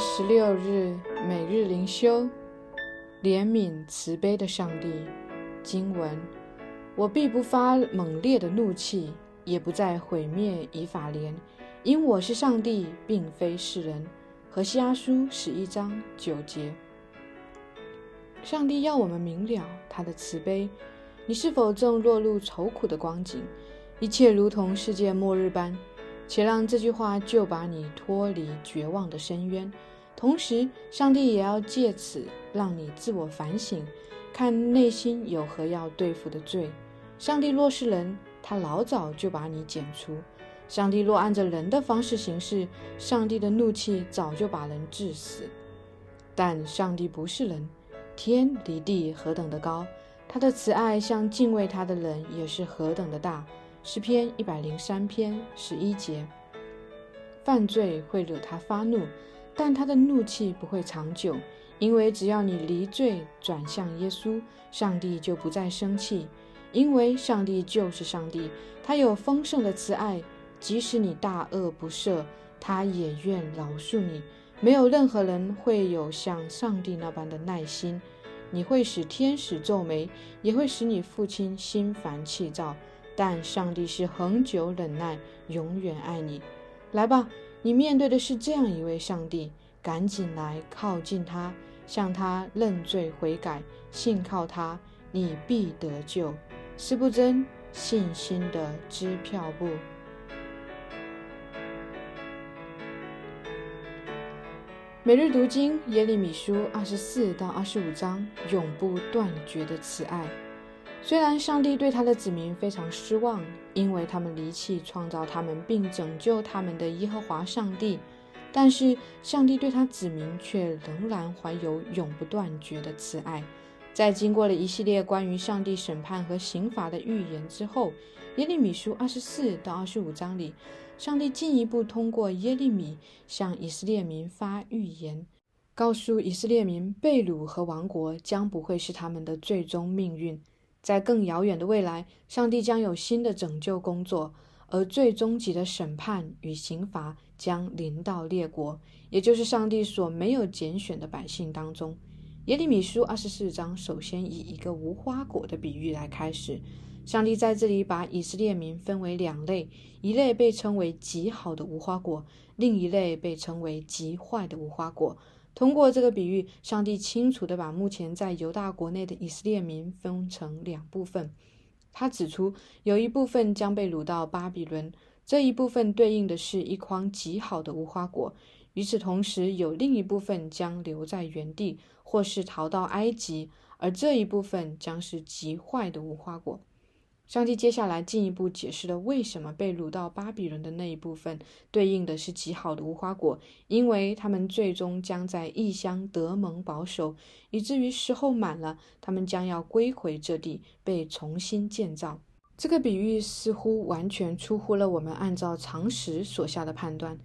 十六日每日灵修，怜悯慈悲的上帝。经文：我必不发猛烈的怒气，也不再毁灭以法莲，因我是上帝，并非世人。何西阿书十一章九节。上帝要我们明了他的慈悲。你是否正落入愁苦的光景？一切如同世界末日般。且让这句话就把你脱离绝望的深渊，同时，上帝也要借此让你自我反省，看内心有何要对付的罪。上帝若是人，他老早就把你剪除；上帝若按着人的方式行事，上帝的怒气早就把人致死。但上帝不是人，天离地何等的高，他的慈爱向敬畏他的人也是何等的大。诗篇一百零三篇十一节，犯罪会惹他发怒，但他的怒气不会长久，因为只要你离罪转向耶稣，上帝就不再生气。因为上帝就是上帝，他有丰盛的慈爱，即使你大恶不赦，他也愿饶恕你。没有任何人会有像上帝那般的耐心。你会使天使皱眉，也会使你父亲心烦气躁。但上帝是恒久忍耐，永远爱你。来吧，你面对的是这样一位上帝，赶紧来靠近他，向他认罪悔改，信靠他，你必得救。斯不真信心的支票部。每日读经耶利米书二十四到二十五章，永不断绝的慈爱。虽然上帝对他的子民非常失望，因为他们离弃创造他们并拯救他们的耶和华上帝，但是上帝对他子民却仍然怀有永不断绝的慈爱。在经过了一系列关于上帝审判和刑罚的预言之后，耶利米书二十四到二十五章里，上帝进一步通过耶利米向以色列民发预言，告诉以色列民被掳和亡国将不会是他们的最终命运。在更遥远的未来，上帝将有新的拯救工作，而最终极的审判与刑罚将临到列国，也就是上帝所没有拣选的百姓当中。耶利米书二十四章首先以一个无花果的比喻来开始，上帝在这里把以色列民分为两类，一类被称为极好的无花果，另一类被称为极坏的无花果。通过这个比喻，上帝清楚地把目前在犹大国内的以色列民分成两部分。他指出，有一部分将被掳到巴比伦，这一部分对应的是一筐极好的无花果；与此同时，有另一部分将留在原地，或是逃到埃及，而这一部分将是极坏的无花果。上帝接下来进一步解释了为什么被掳到巴比伦的那一部分对应的是极好的无花果，因为他们最终将在异乡得蒙保守，以至于时候满了，他们将要归回这地，被重新建造。这个比喻似乎完全出乎了我们按照常识所下的判断。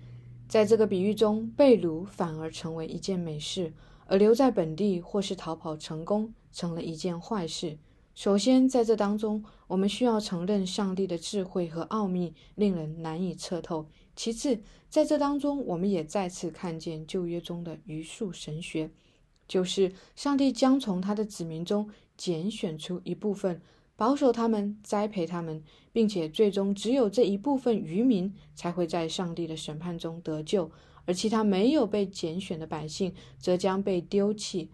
在这个比喻中，被掳反而成为一件美事，而留在本地或是逃跑成功成了一件坏事。首先，在这当中，我们需要承认上帝的智慧和奥秘令人难以测透。其次，在这当中，我们也再次看见旧约中的余数神学，就是上帝将从他的子民中拣选出一部分，保守他们，栽培他们，并且最终只有这一部分渔民才会在上帝的审判中得救，而其他没有被拣选的百姓则将被丢弃。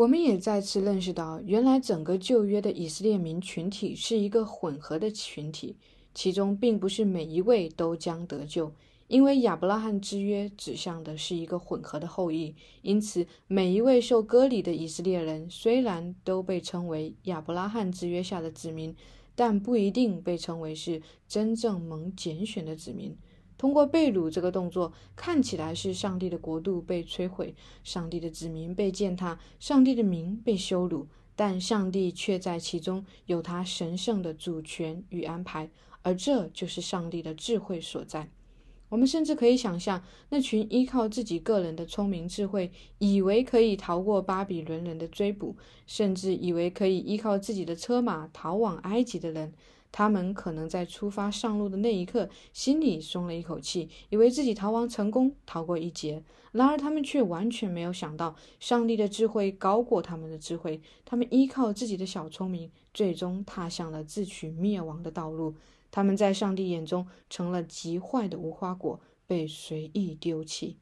我们也再次认识到，原来整个旧约的以色列民群体是一个混合的群体，其中并不是每一位都将得救，因为亚伯拉罕之约指向的是一个混合的后裔，因此每一位受割礼的以色列人虽然都被称为亚伯拉罕之约下的子民，但不一定被称为是真正蒙拣选的子民。通过被掳这个动作，看起来是上帝的国度被摧毁，上帝的子民被践踏，上帝的名被羞辱，但上帝却在其中有他神圣的主权与安排，而这就是上帝的智慧所在。我们甚至可以想象，那群依靠自己个人的聪明智慧，以为可以逃过巴比伦人的追捕，甚至以为可以依靠自己的车马逃往埃及的人。他们可能在出发上路的那一刻，心里松了一口气，以为自己逃亡成功，逃过一劫。然而，他们却完全没有想到，上帝的智慧高过他们的智慧。他们依靠自己的小聪明，最终踏向了自取灭亡的道路。他们在上帝眼中成了极坏的无花果，被随意丢弃。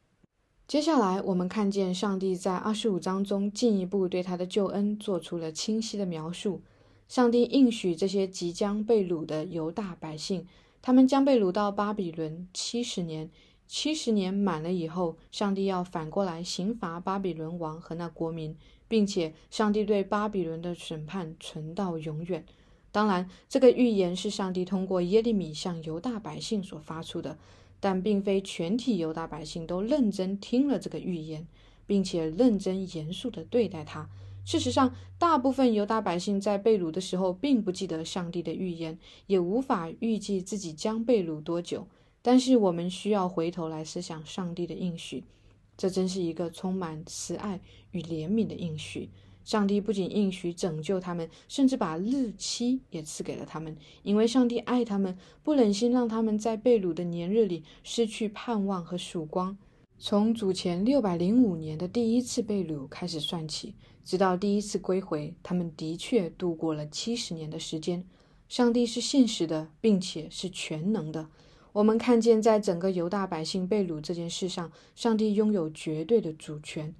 接下来，我们看见上帝在二十五章中进一步对他的救恩做出了清晰的描述。上帝应许这些即将被掳的犹大百姓，他们将被掳到巴比伦七十年。七十年满了以后，上帝要反过来刑罚巴比伦王和那国民，并且上帝对巴比伦的审判存到永远。当然，这个预言是上帝通过耶利米向犹大百姓所发出的。但并非全体犹大百姓都认真听了这个预言，并且认真严肃地对待它。事实上，大部分犹大百姓在被掳的时候，并不记得上帝的预言，也无法预计自己将被掳多久。但是，我们需要回头来思想上帝的应许，这真是一个充满慈爱与怜悯的应许。上帝不仅应许拯救他们，甚至把日期也赐给了他们，因为上帝爱他们，不忍心让他们在被掳的年日里失去盼望和曙光。从主前六百零五年的第一次被掳开始算起，直到第一次归回，他们的确度过了七十年的时间。上帝是现实的，并且是全能的。我们看见，在整个犹大百姓被掳这件事上，上帝拥有绝对的主权。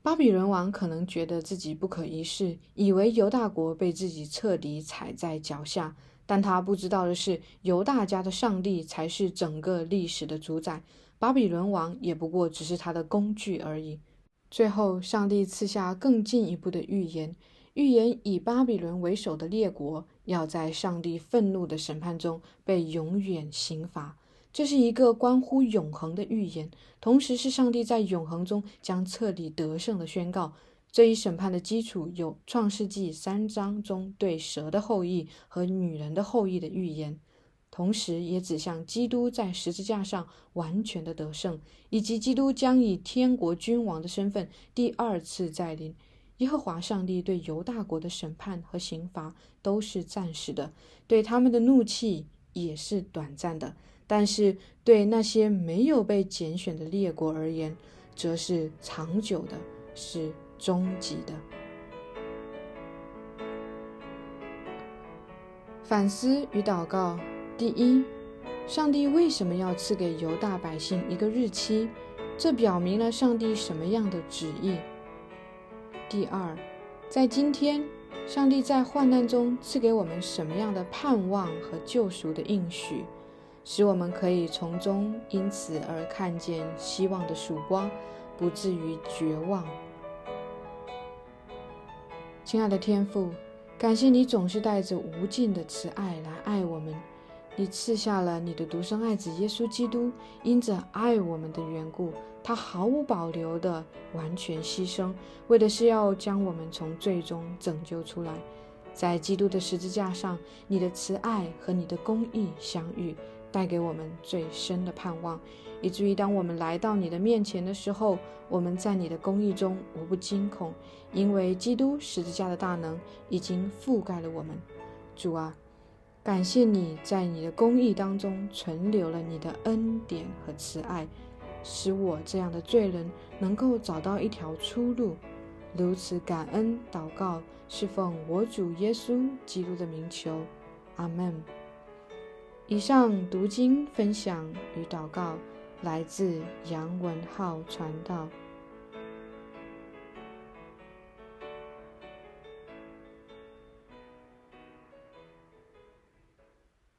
巴比伦王可能觉得自己不可一世，以为犹大国被自己彻底踩在脚下，但他不知道的是，犹大家的上帝才是整个历史的主宰，巴比伦王也不过只是他的工具而已。最后，上帝赐下更进一步的预言，预言以巴比伦为首的列国要在上帝愤怒的审判中被永远刑罚。这是一个关乎永恒的预言，同时是上帝在永恒中将彻底得胜的宣告。这一审判的基础有《创世纪》三章中对蛇的后裔和女人的后裔的预言，同时也指向基督在十字架上完全的得胜，以及基督将以天国君王的身份第二次再临。耶和华上帝对犹大国的审判和刑罚都是暂时的，对他们的怒气也是短暂的。但是对那些没有被拣选的列国而言，则是长久的，是终极的。反思与祷告：第一，上帝为什么要赐给犹大百姓一个日期？这表明了上帝什么样的旨意？第二，在今天，上帝在患难中赐给我们什么样的盼望和救赎的应许？使我们可以从中因此而看见希望的曙光，不至于绝望。亲爱的天父，感谢你总是带着无尽的慈爱来爱我们。你赐下了你的独生爱子耶稣基督，因着爱我们的缘故，他毫无保留的完全牺牲，为的是要将我们从最终拯救出来。在基督的十字架上，你的慈爱和你的公义相遇。带给我们最深的盼望，以至于当我们来到你的面前的时候，我们在你的公义中无不惊恐，因为基督十字架的大能已经覆盖了我们。主啊，感谢你在你的公义当中存留了你的恩典和慈爱，使我这样的罪人能够找到一条出路。如此感恩祷告，是奉我主耶稣基督的名求，阿门。以上读经分享与祷告来自杨文浩传道。